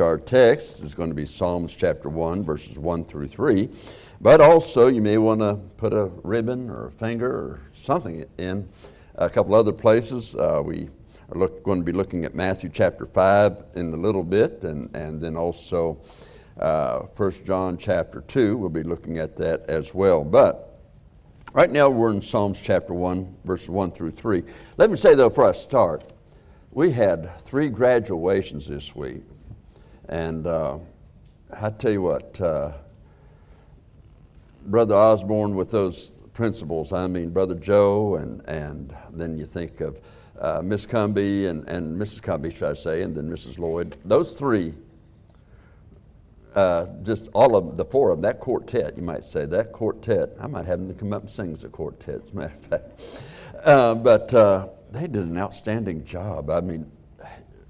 Our text is going to be Psalms chapter 1, verses 1 through 3. But also, you may want to put a ribbon or a finger or something in a couple other places. Uh, we are look, going to be looking at Matthew chapter 5 in a little bit, and, and then also uh, 1 John chapter 2. We'll be looking at that as well. But right now, we're in Psalms chapter 1, verses 1 through 3. Let me say, though, before I start, we had three graduations this week. And uh, I tell you what, uh, Brother Osborne with those principals, I mean, Brother Joe, and, and then you think of uh, Miss Cumby and, and Mrs. Cumby, should I say, and then Mrs. Lloyd. Those three, uh, just all of the four of them, that quartet, you might say, that quartet, I might have them to come up and sing as a quartet, as a matter of fact. Uh, but uh, they did an outstanding job. I mean,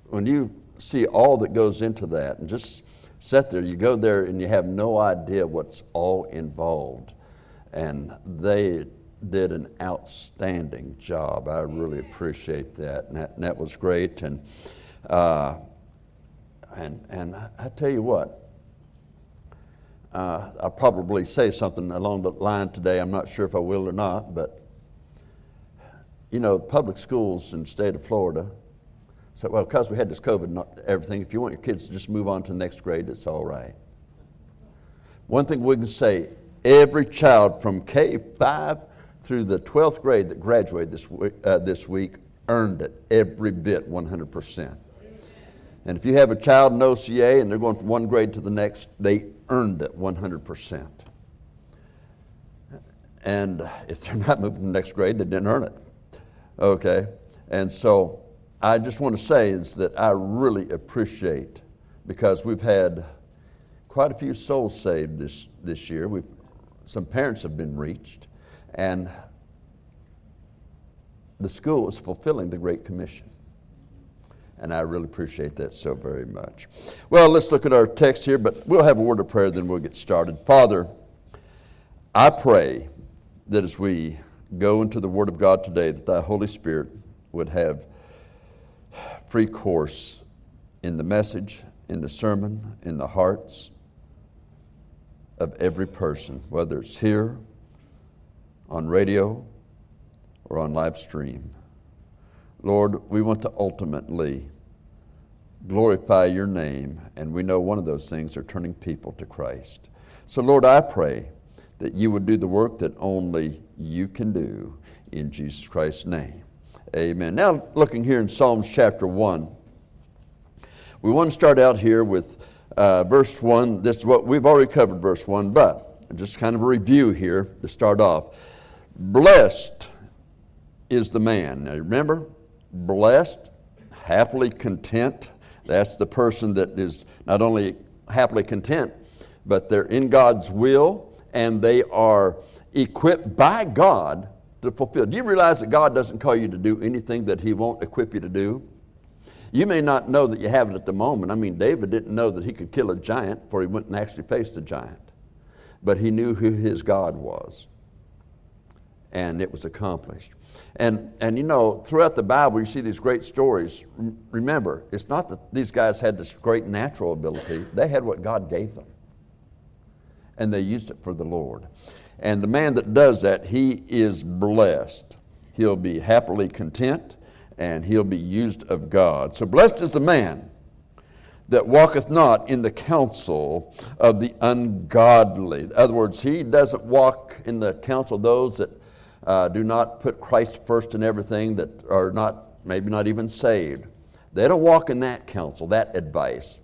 when you see all that goes into that and just sit there, you go there and you have no idea what's all involved. And they did an outstanding job. I really appreciate that. And that, and that was great. And, uh, and, and I, tell you what, uh, I'll probably say something along the line today. I'm not sure if I will or not, but you know, public schools in the state of Florida said, well, because we had this COVID and everything, if you want your kids to just move on to the next grade, it's all right. One thing we can say every child from K 5 through the 12th grade that graduated this week, uh, this week earned it every bit 100%. And if you have a child in OCA and they're going from one grade to the next, they earned it 100%. And if they're not moving to the next grade, they didn't earn it. Okay? And so I just want to say is that I really appreciate because we've had quite a few souls saved this, this year. We've, some parents have been reached, and the school is fulfilling the Great Commission. And I really appreciate that so very much. Well, let's look at our text here, but we'll have a word of prayer, then we'll get started. Father, I pray that as we go into the Word of God today, that thy Holy Spirit would have free course in the message, in the sermon, in the hearts of every person, whether it's here, on radio, or on live stream. Lord, we want to ultimately glorify your name, and we know one of those things are turning people to Christ. So, Lord, I pray that you would do the work that only you can do in Jesus Christ's name. Amen. Now, looking here in Psalms chapter 1, we want to start out here with uh, verse 1. This is what we've already covered, verse 1, but just kind of a review here to start off. Blessed is the man. Now, remember, blessed, happily content. That's the person that is not only happily content, but they're in God's will and they are equipped by God to fulfill. Do you realize that God doesn't call you to do anything that He won't equip you to do? You may not know that you have it at the moment. I mean, David didn't know that he could kill a giant for he went and actually faced the giant. But he knew who his God was. And it was accomplished. And, and you know, throughout the Bible, you see these great stories. Remember, it's not that these guys had this great natural ability, they had what God gave them and they used it for the Lord. And the man that does that, he is blessed. He'll be happily content and he'll be used of God. So blessed is the man that walketh not in the counsel of the ungodly. In other words, he doesn't walk in the counsel of those that uh, do not put Christ first in everything, that are not, maybe not even saved. They don't walk in that counsel, that advice.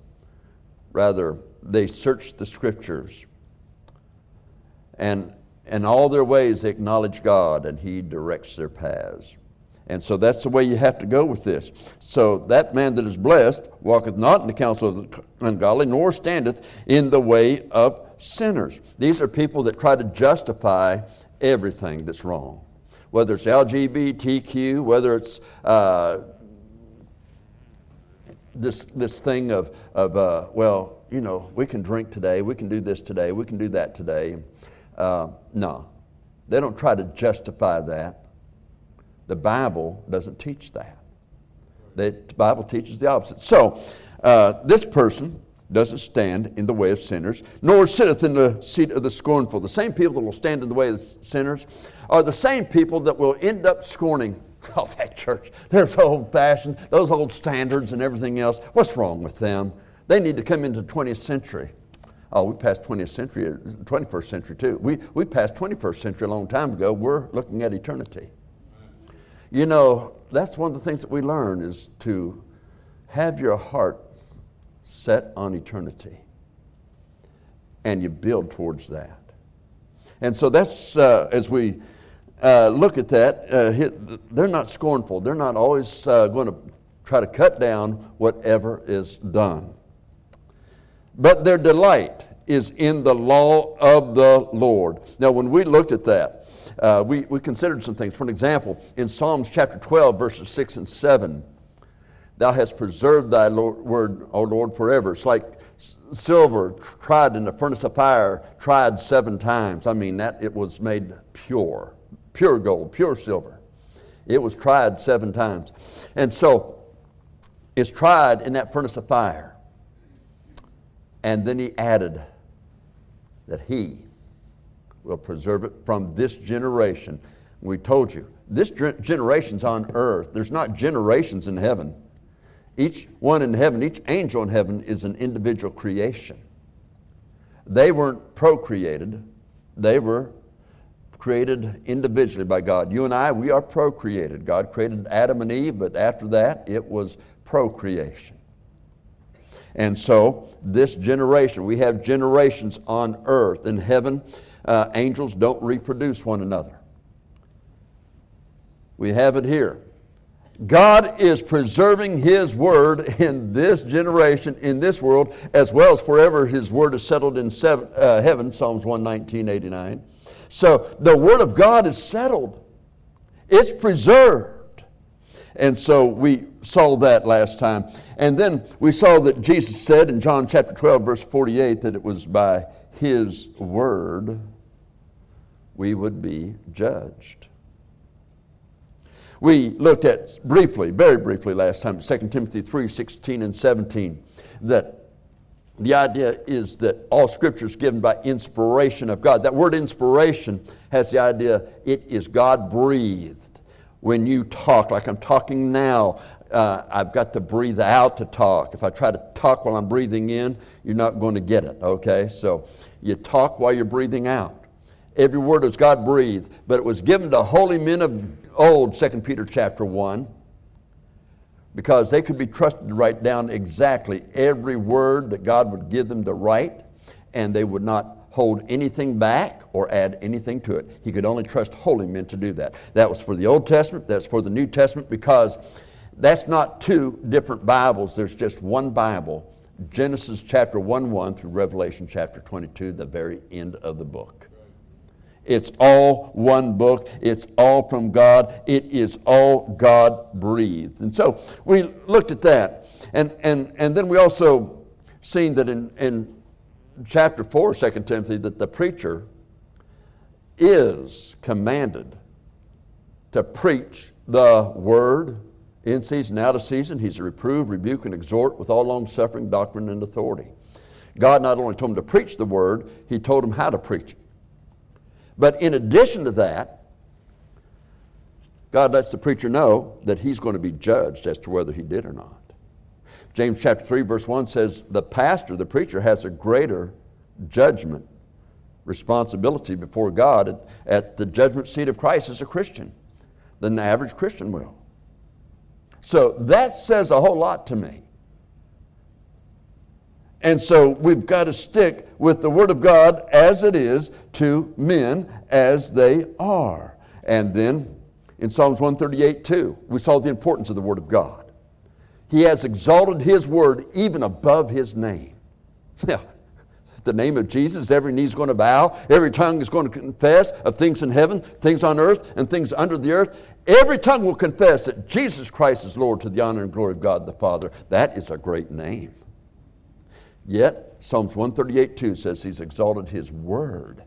Rather, they search the scriptures and in all their ways they acknowledge God and He directs their paths. And so that's the way you have to go with this. So that man that is blessed walketh not in the counsel of the ungodly, nor standeth in the way of sinners. These are people that try to justify everything that's wrong. Whether it's LGBTQ, whether it's uh, this, this thing of, of uh, well, you know, we can drink today, we can do this today, we can do that today. Uh, no, they don't try to justify that. The Bible doesn't teach that. The Bible teaches the opposite. So, uh, this person doesn't stand in the way of sinners, nor sitteth in the seat of the scornful. The same people that will stand in the way of sinners are the same people that will end up scorning oh, that church. They're so old fashioned, those old standards and everything else. What's wrong with them? They need to come into the 20th century. Oh, we passed 20th century, 21st century too. We, we passed 21st century a long time ago. We're looking at eternity. You know, that's one of the things that we learn is to have your heart set on eternity. And you build towards that. And so that's, uh, as we uh, look at that, uh, they're not scornful. They're not always uh, going to try to cut down whatever is done. But their delight is in the law of the Lord. Now, when we looked at that, uh, we, we considered some things. For an example, in Psalms chapter 12, verses 6 and 7, Thou hast preserved thy Lord, word, O Lord, forever. It's like silver tried in the furnace of fire, tried seven times. I mean, that it was made pure, pure gold, pure silver. It was tried seven times. And so it's tried in that furnace of fire. And then he added that he will preserve it from this generation. We told you, this generation's on earth. There's not generations in heaven. Each one in heaven, each angel in heaven is an individual creation. They weren't procreated, they were created individually by God. You and I, we are procreated. God created Adam and Eve, but after that, it was procreation. And so, this generation, we have generations on earth. In heaven, uh, angels don't reproduce one another. We have it here. God is preserving His word in this generation, in this world, as well as forever His word is settled in seven, uh, heaven, Psalms 119, 89. So the word of God is settled, it's preserved. And so we saw that last time. And then we saw that Jesus said in John chapter 12, verse 48, that it was by His word we would be judged. We looked at briefly, very briefly last time, 2 Timothy 3 16 and 17, that the idea is that all scripture is given by inspiration of God. That word inspiration has the idea it is God breathed. When you talk, like I'm talking now, uh, I've got to breathe out to talk. If I try to talk while I'm breathing in, you're not going to get it, okay? So you talk while you're breathing out. Every word is God breathed, but it was given to holy men of old, 2 Peter chapter 1, because they could be trusted to write down exactly every word that God would give them to write, and they would not hold anything back or add anything to it. He could only trust holy men to do that. That was for the Old Testament, that's for the New Testament, because that's not two different Bibles, there's just one Bible. Genesis chapter 1 1 through Revelation chapter 22, the very end of the book. It's all one book. It's all from God. It is all God breathed. And so we looked at that. And, and, and then we also seen that in, in chapter 4, 2 Timothy, that the preacher is commanded to preach the word in season, out of season. He's to reprove, rebuke, and exhort with all long suffering, doctrine, and authority. God not only told him to preach the word, he told him how to preach it. But in addition to that, God lets the preacher know that he's going to be judged as to whether he did or not. James chapter 3, verse 1 says, The pastor, the preacher, has a greater judgment responsibility before God at, at the judgment seat of Christ as a Christian than the average Christian will. So that says a whole lot to me. And so we've got to stick with the Word of God as it is to men as they are. And then in Psalms 138 2, we saw the importance of the Word of God. He has exalted His Word even above His name. Now, the name of Jesus, every knee is going to bow, every tongue is going to confess of things in heaven, things on earth, and things under the earth. Every tongue will confess that Jesus Christ is Lord to the honor and glory of God the Father. That is a great name. Yet, Psalms 138 2 says he's exalted his word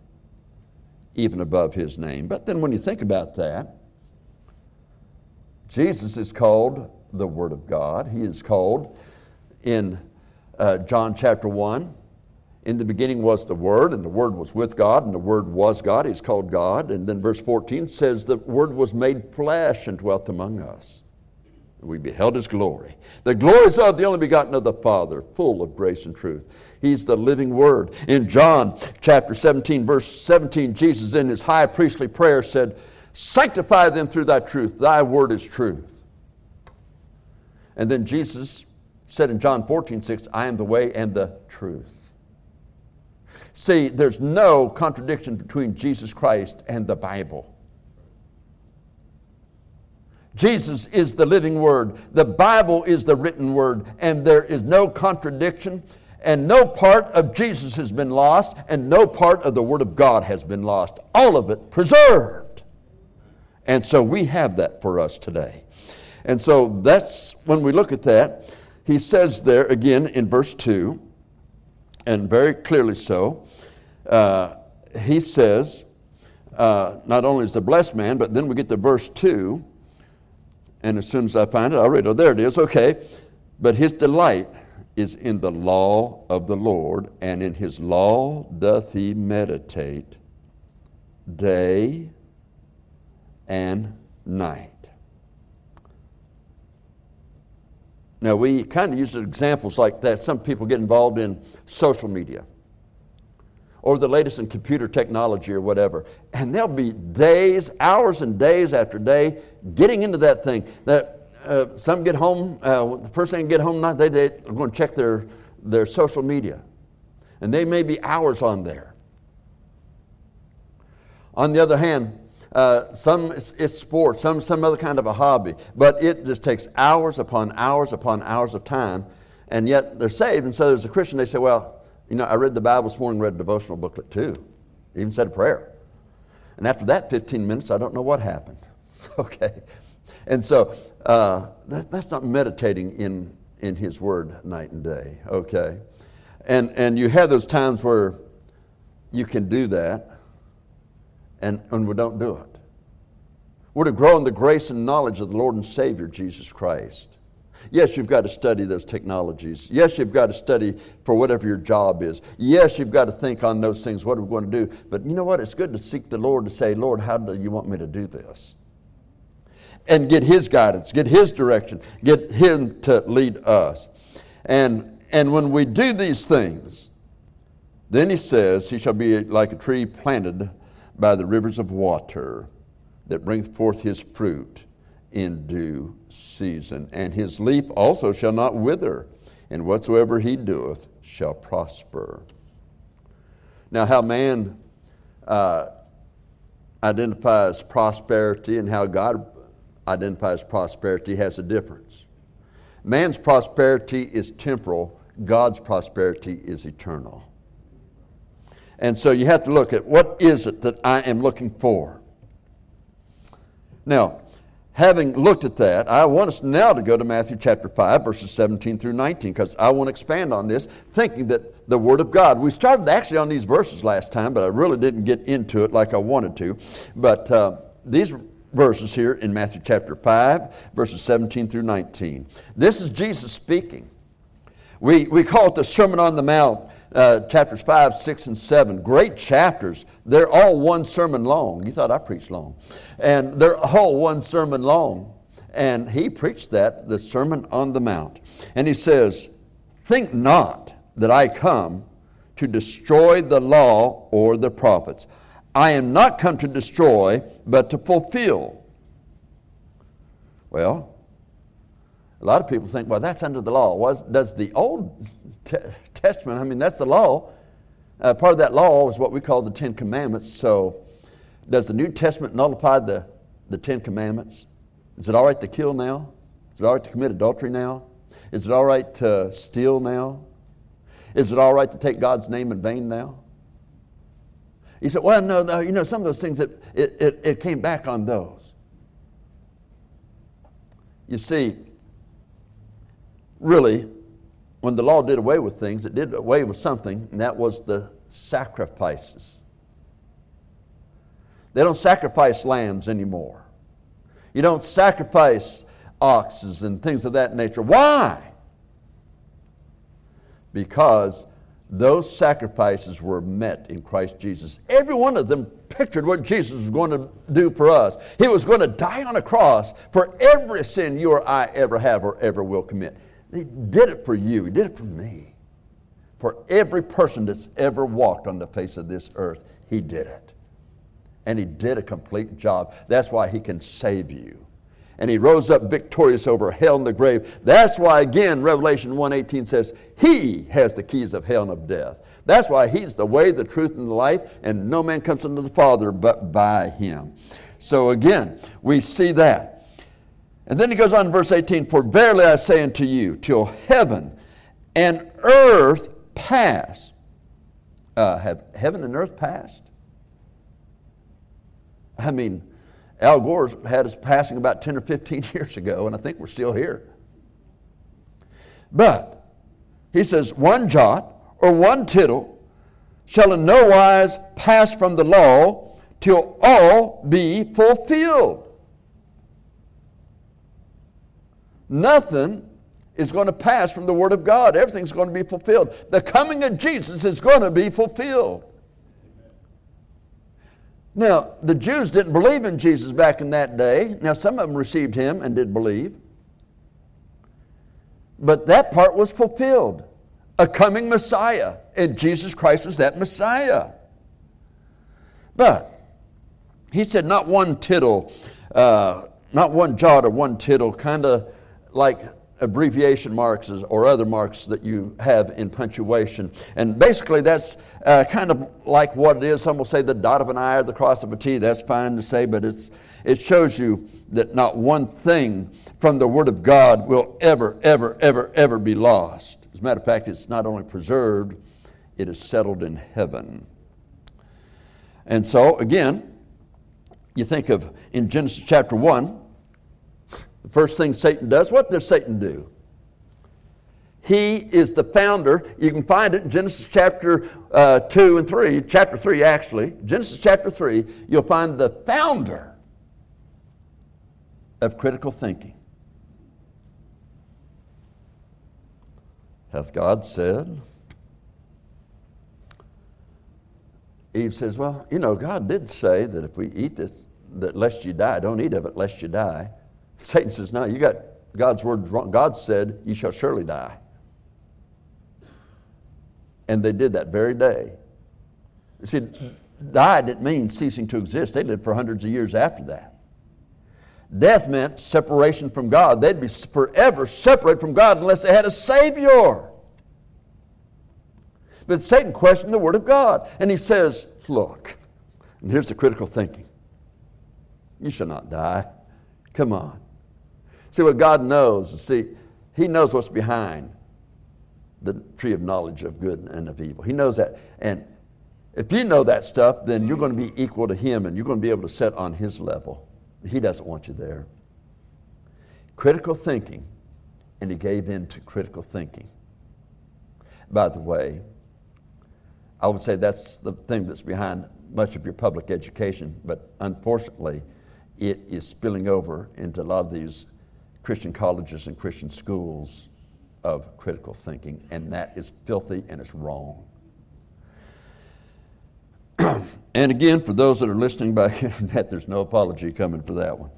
even above his name. But then when you think about that, Jesus is called the Word of God. He is called in uh, John chapter 1. In the beginning was the Word, and the Word was with God, and the Word was God. He's called God. And then verse 14 says, The Word was made flesh and dwelt among us. We beheld His glory. The glory is of the only begotten of the Father, full of grace and truth. He's the living Word. In John chapter 17, verse 17, Jesus in His high priestly prayer said, Sanctify them through thy truth. Thy Word is truth. And then Jesus said in John 14, 6, I am the way and the truth. See, there's no contradiction between Jesus Christ and the Bible. Jesus is the living word. The Bible is the written word, and there is no contradiction, and no part of Jesus has been lost, and no part of the Word of God has been lost. All of it preserved. And so we have that for us today. And so that's when we look at that, he says there again in verse 2 and very clearly so. Uh, he says, uh, not only is the blessed man, but then we get to verse 2, and as soon as I find it, I'll read it. Oh, there it is, okay. But his delight is in the law of the Lord, and in his law doth he meditate day and night. Now, we kind of use examples like that. Some people get involved in social media or the latest in computer technology or whatever. And they'll be days, hours, and days after day getting into that thing. That uh, some get home, uh, the first thing they get home, not they, they're going to check their, their social media. And they may be hours on there. On the other hand, uh, some it's, it's sports, some some other kind of a hobby, but it just takes hours upon hours upon hours of time, and yet they're saved. And so, as a Christian, they say, "Well, you know, I read the Bible this morning, read a devotional booklet too, even said a prayer, and after that 15 minutes, I don't know what happened." okay, and so uh, that, that's not meditating in in His Word night and day. Okay, and and you have those times where you can do that and, and we don't do it. We're to grow in the grace and knowledge of the Lord and Savior, Jesus Christ. Yes, you've got to study those technologies. Yes, you've got to study for whatever your job is. Yes, you've got to think on those things. What are we going to do? But you know what? It's good to seek the Lord to say, Lord, how do you want me to do this? And get His guidance, get His direction, get Him to lead us. And, and when we do these things, then He says, He shall be like a tree planted by the rivers of water that bringeth forth his fruit in due season. And his leaf also shall not wither, and whatsoever he doeth shall prosper. Now, how man uh, identifies prosperity and how God identifies prosperity has a difference. Man's prosperity is temporal, God's prosperity is eternal. And so you have to look at what is it that I am looking for. Now, having looked at that, I want us now to go to Matthew chapter 5, verses 17 through 19, because I want to expand on this, thinking that the Word of God, we started actually on these verses last time, but I really didn't get into it like I wanted to. But uh, these verses here in Matthew chapter 5, verses 17 through 19. This is Jesus speaking. We, we call it the Sermon on the Mount uh, chapters 5, 6, and 7. Great chapters. They're all one sermon long. You thought I preached long. And they're all one sermon long. And he preached that, the Sermon on the Mount. And he says, Think not that I come to destroy the law or the prophets. I am not come to destroy, but to fulfill. Well, a lot of people think, well, that's under the law. Does the Old Testament, I mean, that's the law. Uh, part of that law is what we call the Ten Commandments. So, does the New Testament nullify the, the Ten Commandments? Is it all right to kill now? Is it all right to commit adultery now? Is it all right to steal now? Is it all right to take God's name in vain now? He said, Well, no, no, you know, some of those things, that it, it, it came back on those. You see, really, when the law did away with things, it did away with something, and that was the sacrifices. They don't sacrifice lambs anymore. You don't sacrifice oxes and things of that nature. Why? because those sacrifices were met in Christ Jesus. Every one of them pictured what Jesus was going to do for us. He was going to die on a cross for every sin you or I ever have or ever will commit. He did it for you, He did it for me. For every person that's ever walked on the face of this earth, He did it. And He did a complete job. That's why He can save you and he rose up victorious over hell and the grave. That's why again Revelation 1:18 says he has the keys of hell and of death. That's why he's the way, the truth and the life and no man comes unto the Father but by him. So again, we see that. And then he goes on in verse 18, for verily I say unto you, till heaven and earth pass. Uh, have heaven and earth passed? I mean, Al Gore had us passing about 10 or 15 years ago, and I think we're still here. But he says, one jot or one tittle shall in no wise pass from the law till all be fulfilled. Nothing is going to pass from the Word of God. Everything's going to be fulfilled. The coming of Jesus is going to be fulfilled. Now, the Jews didn't believe in Jesus back in that day. Now, some of them received him and did believe. But that part was fulfilled a coming Messiah. And Jesus Christ was that Messiah. But he said, not one tittle, uh, not one jot or one tittle, kind of like abbreviation marks or other marks that you have in punctuation. And basically, that's uh, kind of like what it is. Some will say the dot of an I or the cross of a T. That's fine to say, but it's, it shows you that not one thing from the Word of God will ever, ever, ever, ever be lost. As a matter of fact, it's not only preserved, it is settled in heaven. And so, again, you think of in Genesis chapter 1, the first thing Satan does, what does Satan do? He is the founder. You can find it in Genesis chapter uh, 2 and 3, chapter 3 actually. Genesis chapter 3, you'll find the founder of critical thinking. Hath God said? Eve says, Well, you know, God did say that if we eat this, that lest you die, don't eat of it lest you die. Satan says, No, you got God's word wrong. God said, You shall surely die. And they did that very day. You see, die didn't mean ceasing to exist. They lived for hundreds of years after that. Death meant separation from God. They'd be forever separated from God unless they had a Savior. But Satan questioned the Word of God. And he says, Look, and here's the critical thinking you shall not die. Come on. See what God knows. See, He knows what's behind the tree of knowledge of good and of evil. He knows that. And if you know that stuff, then you're going to be equal to Him and you're going to be able to set on His level. He doesn't want you there. Critical thinking, and He gave in to critical thinking. By the way, I would say that's the thing that's behind much of your public education, but unfortunately, it is spilling over into a lot of these Christian colleges and Christian schools of critical thinking, and that is filthy and it's wrong. and again, for those that are listening by internet, there's no apology coming for that one.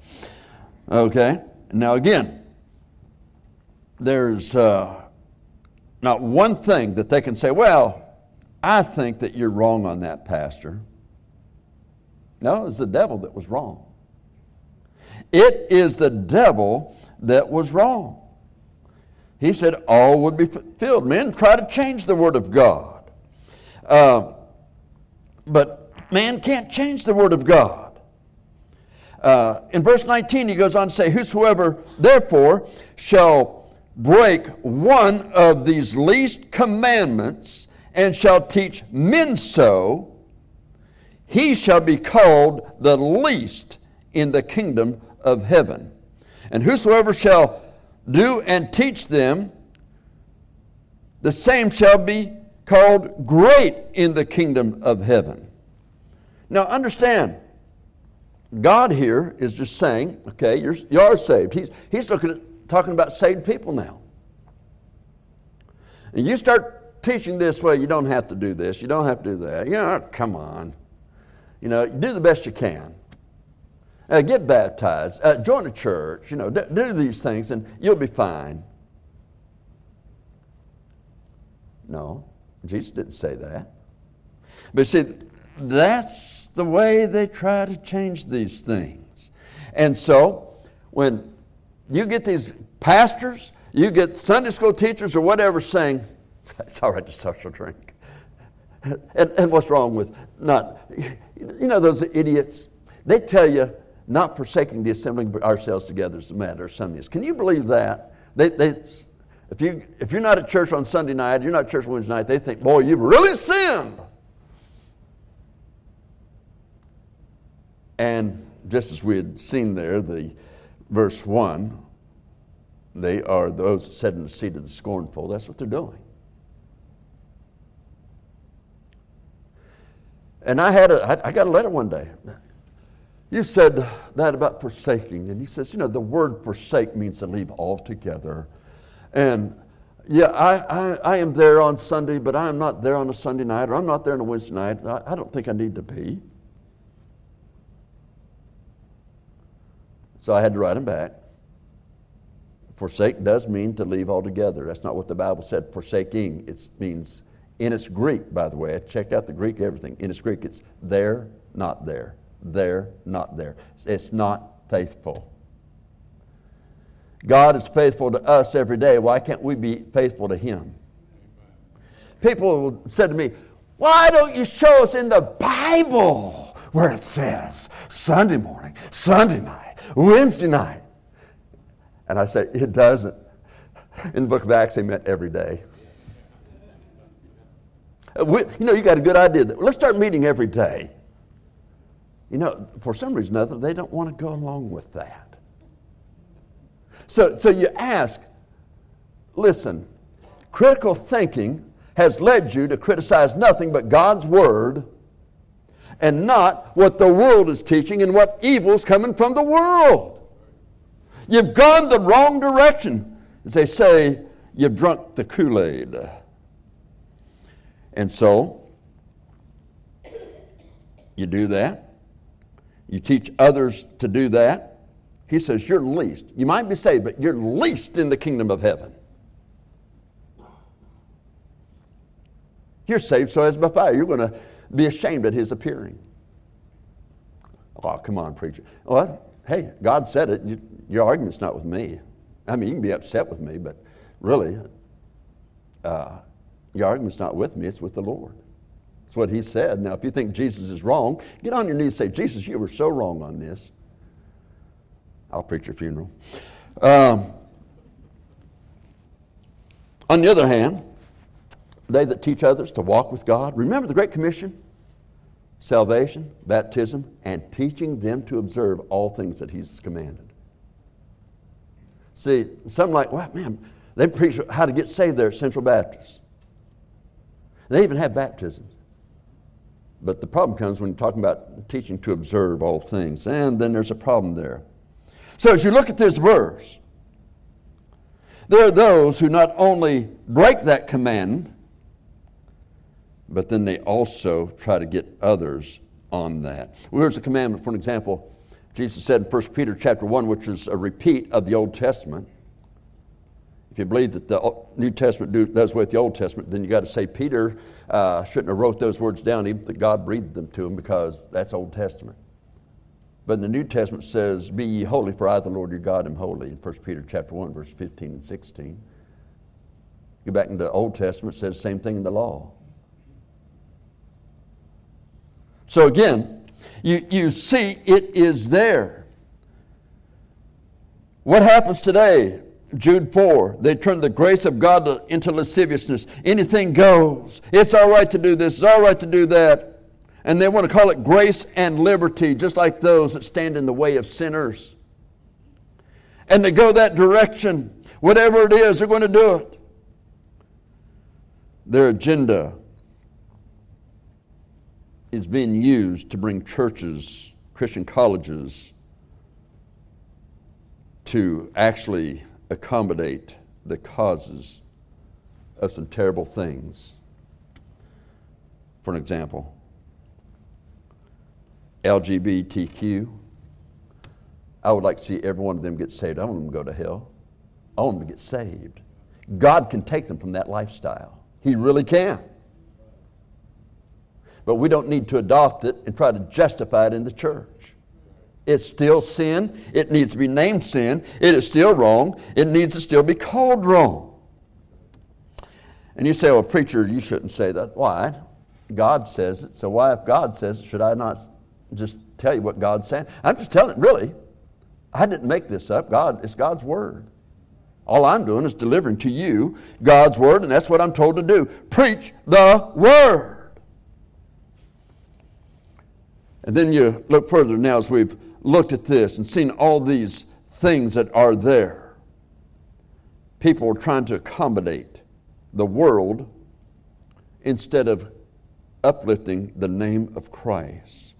Okay? Now, again, there's uh, not one thing that they can say, well, I think that you're wrong on that, Pastor. No, it was the devil that was wrong. It is the devil that was wrong. He said all would be fulfilled. Men try to change the Word of God. Uh, but man can't change the Word of God. Uh, in verse 19, he goes on to say, Whosoever therefore shall break one of these least commandments and shall teach men so, he shall be called the least in the kingdom of heaven. And whosoever shall do and teach them, the same shall be called great in the kingdom of heaven. Now understand, God here is just saying, okay, you're, you are saved. He's, he's looking at, talking about saved people now. And you start teaching this way, you don't have to do this, you don't have to do that. You know, come on. You know, do the best you can. Uh, get baptized, uh, join a church, you know, do, do these things and you'll be fine. No, Jesus didn't say that. But see, that's the way they try to change these things. And so, when you get these pastors, you get Sunday school teachers or whatever saying, it's all right to social drink. And, and what's wrong with not, you know, those idiots, they tell you not forsaking the assembling ourselves together is a matter of some use. Can you believe that? They, they, if, you, if you're not at church on Sunday night, you're not at church Wednesday night, they think, boy, you've really sinned. And just as we had seen there, the verse 1, they are those that sit in the seat of the scornful. That's what they're doing. And I had a, I got a letter one day. You said that about forsaking, and he says, you know, the word forsake means to leave altogether. And yeah, I, I, I, am there on Sunday, but I am not there on a Sunday night, or I'm not there on a Wednesday night. I, I don't think I need to be. So I had to write him back. Forsake does mean to leave altogether. That's not what the Bible said, forsaking. It means, in its Greek, by the way, I checked out the Greek, everything. In its Greek, it's there, not there there, not there. It's not faithful. God is faithful to us every day. Why can't we be faithful to Him? People said to me, Why don't you show us in the Bible where it says Sunday morning, Sunday night, Wednesday night? And I said, It doesn't. In the book of Acts, they meant every day. We, you know, you got a good idea. Let's start meeting every day. You know, for some reason or other, they don't want to go along with that. So, so you ask, listen, critical thinking has led you to criticize nothing but God's Word and not what the world is teaching and what evil's coming from the world. You've gone the wrong direction. As they say, you've drunk the Kool Aid. And so, you do that you teach others to do that. He says, You're least. You might be saved, but you're least in the kingdom of heaven. You're saved so as by fire. You're going to be ashamed at his appearing. Oh, come on, preacher. Well, hey, God said it. You, your argument's not with me. I mean, you can be upset with me, but really, uh, your argument's not with me, it's with the Lord. That's what he said. Now, if you think Jesus is wrong, get on your knees and say, Jesus, you were so wrong on this. I'll preach your funeral. Um, on the other hand, they that teach others to walk with God, remember the Great Commission? Salvation, baptism, and teaching them to observe all things that He's commanded. See, some like, well, man, they preach how to get saved there at Central Baptist. They even have baptisms. But the problem comes when you're talking about teaching to observe all things, and then there's a problem there. So as you look at this verse, there are those who not only break that command, but then they also try to get others on that. Well, here's a commandment, for an example. Jesus said in 1 Peter chapter 1, which is a repeat of the Old Testament. If you believe that the New Testament does with the Old Testament, then you got to say Peter uh, shouldn't have wrote those words down, even that God breathed them to him, because that's Old Testament. But in the New Testament says, "Be ye holy, for I, the Lord your God, am holy." In 1 Peter chapter one, verse 15 and 16. Go back into the Old Testament, it says the same thing in the law. So again, you, you see it is there. What happens today? Jude 4, they turn the grace of God into lasciviousness. Anything goes. It's all right to do this, it's all right to do that. And they want to call it grace and liberty, just like those that stand in the way of sinners. And they go that direction. Whatever it is, they're going to do it. Their agenda is being used to bring churches, Christian colleges, to actually accommodate the causes of some terrible things. For an example, LGBTQ. I would like to see every one of them get saved. I don't want them to go to hell. I want them to get saved. God can take them from that lifestyle. He really can. But we don't need to adopt it and try to justify it in the church. It's still sin. It needs to be named sin. It is still wrong. It needs to still be called wrong. And you say, well, preacher, you shouldn't say that. Why? God says it. So why, if God says it, should I not just tell you what God's saying? I'm just telling, really. I didn't make this up. God, it's God's word. All I'm doing is delivering to you God's word, and that's what I'm told to do. Preach the word. And then you look further now as we've looked at this and seen all these things that are there. People are trying to accommodate the world instead of uplifting the name of Christ.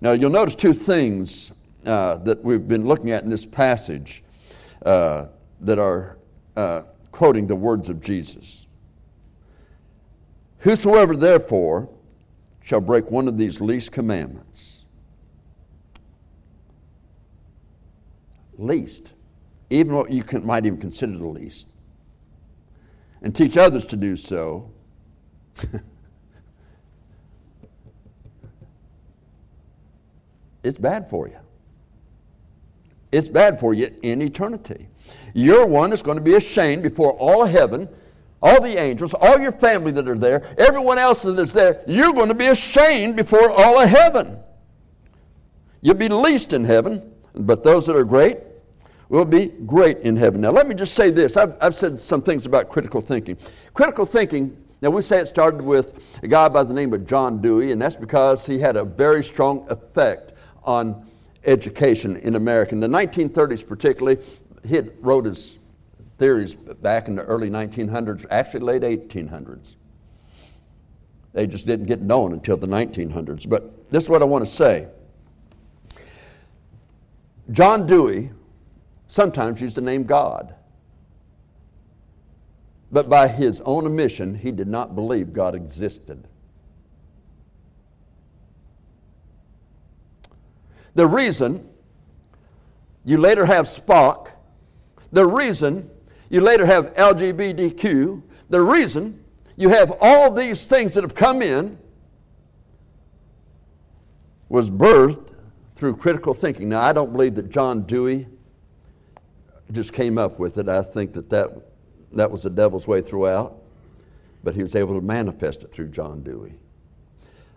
Now, you'll notice two things uh, that we've been looking at in this passage uh, that are uh, quoting the words of Jesus. Whosoever, therefore, shall break one of these least commandments, least, even what you can, might even consider the least, and teach others to do so, it's bad for you. It's bad for you in eternity. You're one that's going to be ashamed before all of heaven, all the angels, all your family that are there, everyone else that is there. You're going to be ashamed before all of heaven. You'll be least in heaven, but those that are great will be great in heaven. Now, let me just say this. I've, I've said some things about critical thinking. Critical thinking, now we say it started with a guy by the name of John Dewey, and that's because he had a very strong effect on education in America. In the 1930s, particularly, he wrote his theories back in the early 1900s, actually late 1800s. They just didn't get known until the 1900s. But this is what I want to say. John Dewey sometimes used the name God. But by his own admission, he did not believe God existed. The reason you later have Spock, the reason you later have LGBTQ, the reason you have all these things that have come in was birthed through critical thinking. Now, I don't believe that John Dewey just came up with it. I think that that, that was the devil's way throughout, but he was able to manifest it through John Dewey.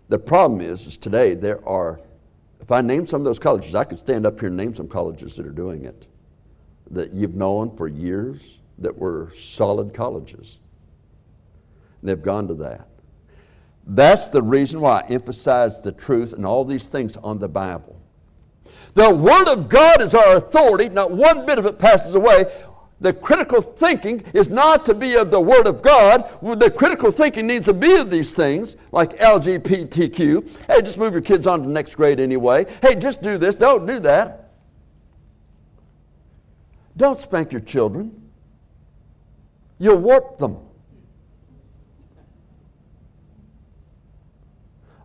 The problem is, is today there are if I name some of those colleges, I could stand up here and name some colleges that are doing it that you've known for years that were solid colleges. And they've gone to that. That's the reason why I emphasize the truth and all these things on the Bible. The Word of God is our authority, not one bit of it passes away the critical thinking is not to be of the Word of God. The critical thinking needs to be of these things, like LGBTQ. Hey, just move your kids on to the next grade anyway. Hey, just do this. Don't do that. Don't spank your children. You'll warp them.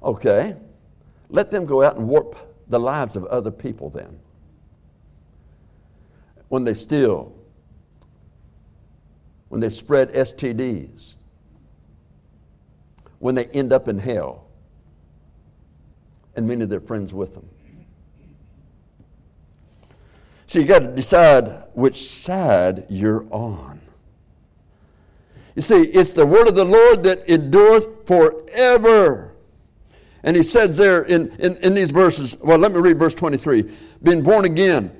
Okay, let them go out and warp the lives of other people then. When they steal, when they spread STDs, when they end up in hell, and many of their friends with them. So you got to decide which side you're on. You see, it's the word of the Lord that endureth forever. And he says there in, in, in these verses, well, let me read verse 23 being born again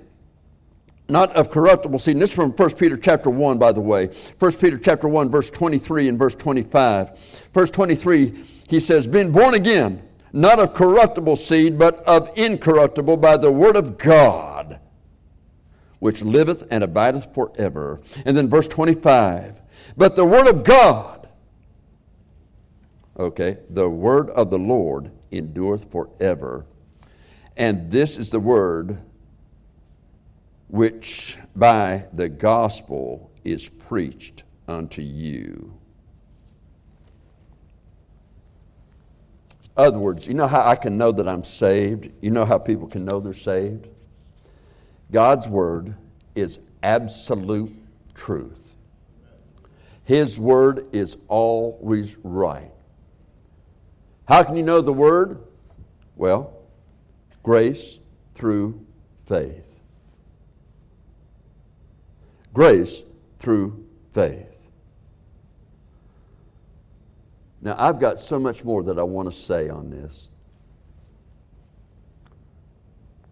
not of corruptible seed. And this is from 1 Peter chapter 1, by the way. 1 Peter chapter 1, verse 23 and verse 25. Verse 23, he says, Being born again, not of corruptible seed, but of incorruptible by the word of God, which liveth and abideth forever. And then verse 25, But the word of God, Okay, the word of the Lord endureth forever. And this is the word which by the gospel is preached unto you. other words, you know how I can know that I'm saved? You know how people can know they're saved? God's word is absolute truth. His word is always right. How can you know the Word? Well, grace through faith. Grace through faith. Now, I've got so much more that I want to say on this.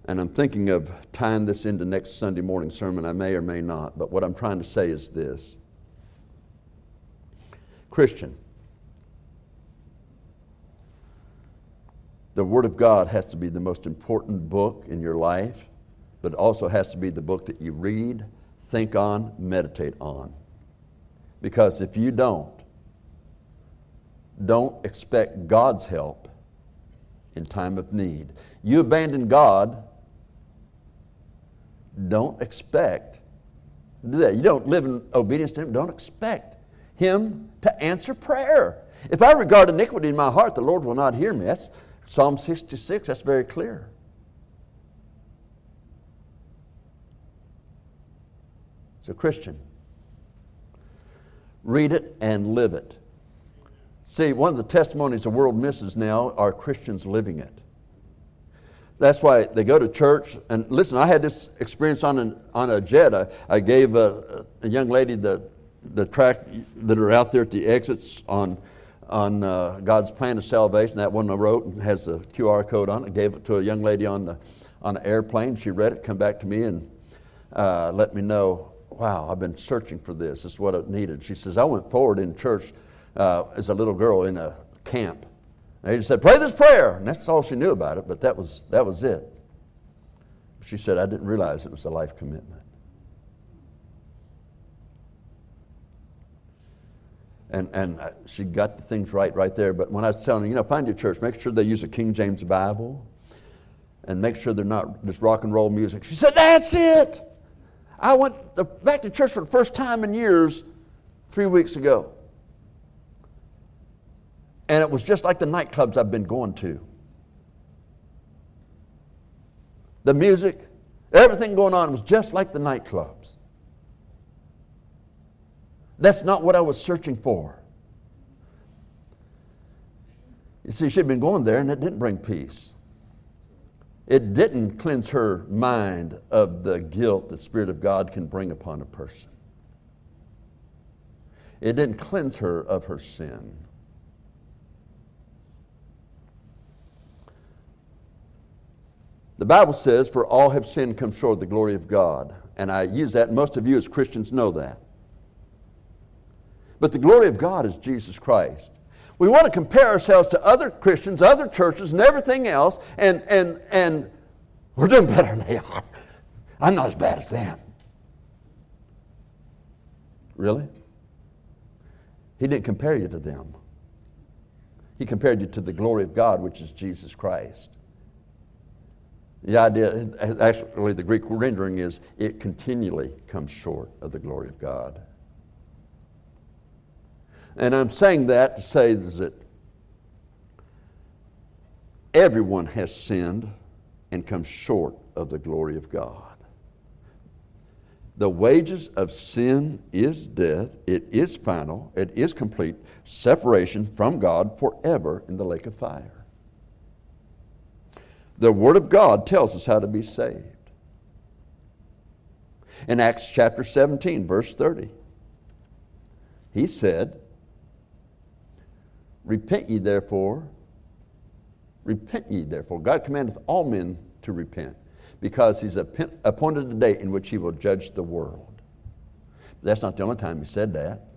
And I'm thinking of tying this into next Sunday morning sermon. I may or may not. But what I'm trying to say is this Christian, the Word of God has to be the most important book in your life, but it also has to be the book that you read, think on, meditate on. Because if you don't, don't expect God's help in time of need. You abandon God, don't expect that. You don't live in obedience to Him, don't expect Him to answer prayer. If I regard iniquity in my heart, the Lord will not hear me. That's Psalm 66, that's very clear. So, Christian, read it and live it. See, one of the testimonies the world misses now are Christians living it. That's why they go to church. And listen, I had this experience on, an, on a jet. I, I gave a, a, young lady the, the track that are out there at the exits on, on uh, God's plan of salvation. That one I wrote and has the QR code on it. Gave it to a young lady on the, on the airplane. She read it, come back to me, and uh, let me know, wow, I've been searching for this. This is what I needed. She says, I went forward in church uh, as a little girl in a camp. And he just said, Pray this prayer. And that's all she knew about it, but that was, that was it. She said, I didn't realize it was a life commitment. And, and uh, she got the things right right there. But when I was telling her, you know, find your church, make sure they use a King James Bible and make sure they're not just rock and roll music. She said, That's it. I went back to church for the first time in years three weeks ago. And it was just like the nightclubs I've been going to. The music, everything going on was just like the nightclubs. That's not what I was searching for. You see, she'd been going there and it didn't bring peace. It didn't cleanse her mind of the guilt the Spirit of God can bring upon a person. It didn't cleanse her of her sin. The Bible says, For all have sinned, come short of the glory of God. And I use that, most of you as Christians know that. But the glory of God is Jesus Christ. We want to compare ourselves to other Christians, other churches, and everything else, and, and, and we're doing better than they are. I'm not as bad as them. Really? He didn't compare you to them. He compared you to the glory of God, which is Jesus Christ. The idea, actually, the Greek rendering is it continually comes short of the glory of God. And I'm saying that to say that everyone has sinned and comes short of the glory of God. The wages of sin is death, it is final, it is complete separation from God forever in the lake of fire. The Word of God tells us how to be saved. In Acts chapter 17, verse 30, he said, Repent ye therefore, repent ye therefore. God commandeth all men to repent, because he's appointed a day in which he will judge the world. But that's not the only time he said that.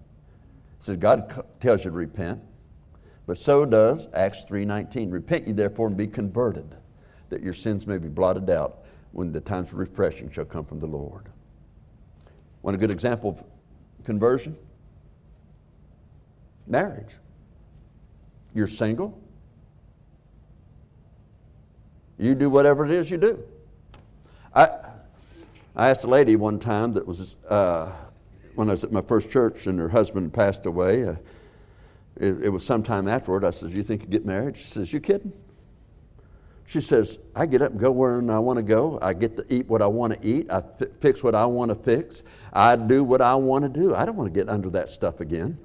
He says God tells you to repent, but so does Acts 3.19. Repent ye therefore and be converted that your sins may be blotted out when the times of refreshing shall come from the Lord. Want a good example of conversion? Marriage. You're single. You do whatever it is you do. I, I asked a lady one time that was uh, when I was at my first church and her husband passed away. Uh, it, it was sometime afterward. I said, You think you get married? She says, You kidding? She says, I get up and go where I want to go. I get to eat what I want to eat. I fix what I want to fix. I do what I want to do. I don't want to get under that stuff again.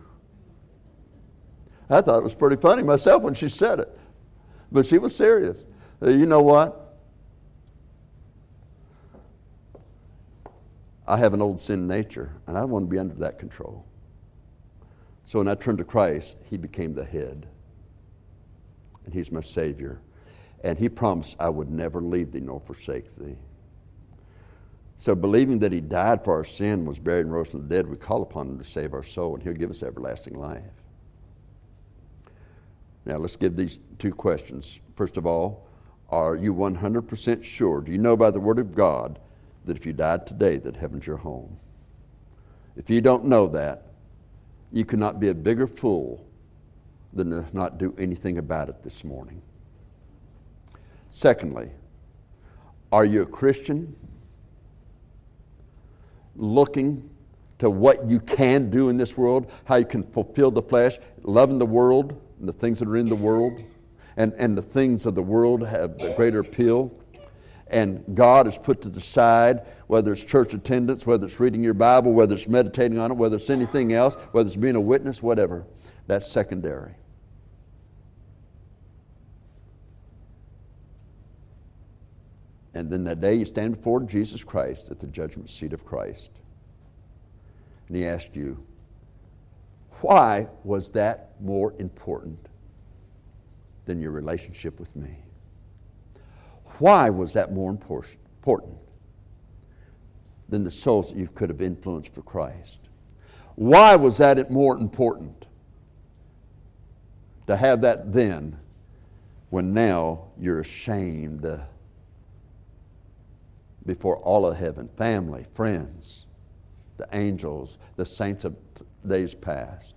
I thought it was pretty funny myself when she said it. But she was serious. Uh, you know what? I have an old sin nature, and I don't want to be under that control. So when I turned to Christ, He became the head, and He's my Savior. And He promised, I would never leave thee nor forsake thee. So, believing that He died for our sin, was buried, and rose from the dead, we call upon Him to save our soul, and He'll give us everlasting life. Now, let's give these two questions. First of all, are you 100% sure? Do you know by the Word of God that if you died today, that heaven's your home? If you don't know that, you cannot be a bigger fool than to not do anything about it this morning. Secondly, are you a Christian looking to what you can do in this world, how you can fulfill the flesh, loving the world and the things that are in the world, and, and the things of the world have a greater appeal? And God is put to the side, whether it's church attendance, whether it's reading your Bible, whether it's meditating on it, whether it's anything else, whether it's being a witness, whatever. That's secondary. And then that day you stand before Jesus Christ at the judgment seat of Christ. And he asked you, why was that more important than your relationship with me? Why was that more important than the souls that you could have influenced for Christ? Why was that more important to have that then when now you're ashamed uh, before all of heaven, family, friends, the angels, the saints of days past?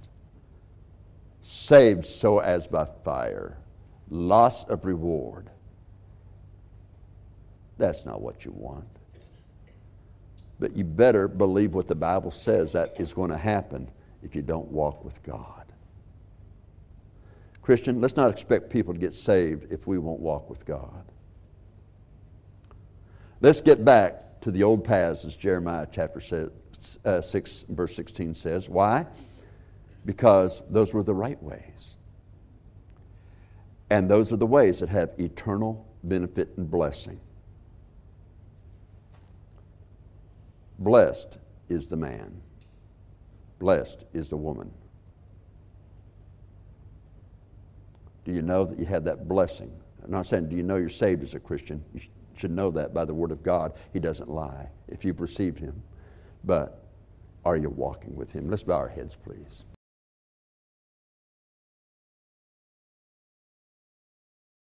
Saved so as by fire, loss of reward that's not what you want. But you better believe what the Bible says that is going to happen if you don't walk with God. Christian, let's not expect people to get saved if we won't walk with God. Let's get back to the old paths, as Jeremiah chapter six, uh, 6, verse 16 says. Why? Because those were the right ways. And those are the ways that have eternal benefit and blessing. Blessed is the man, blessed is the woman. Do you know that you have that blessing? I'm not saying, do you know you're saved as a Christian? Should know that by the Word of God. He doesn't lie if you've received Him. But are you walking with Him? Let's bow our heads, please.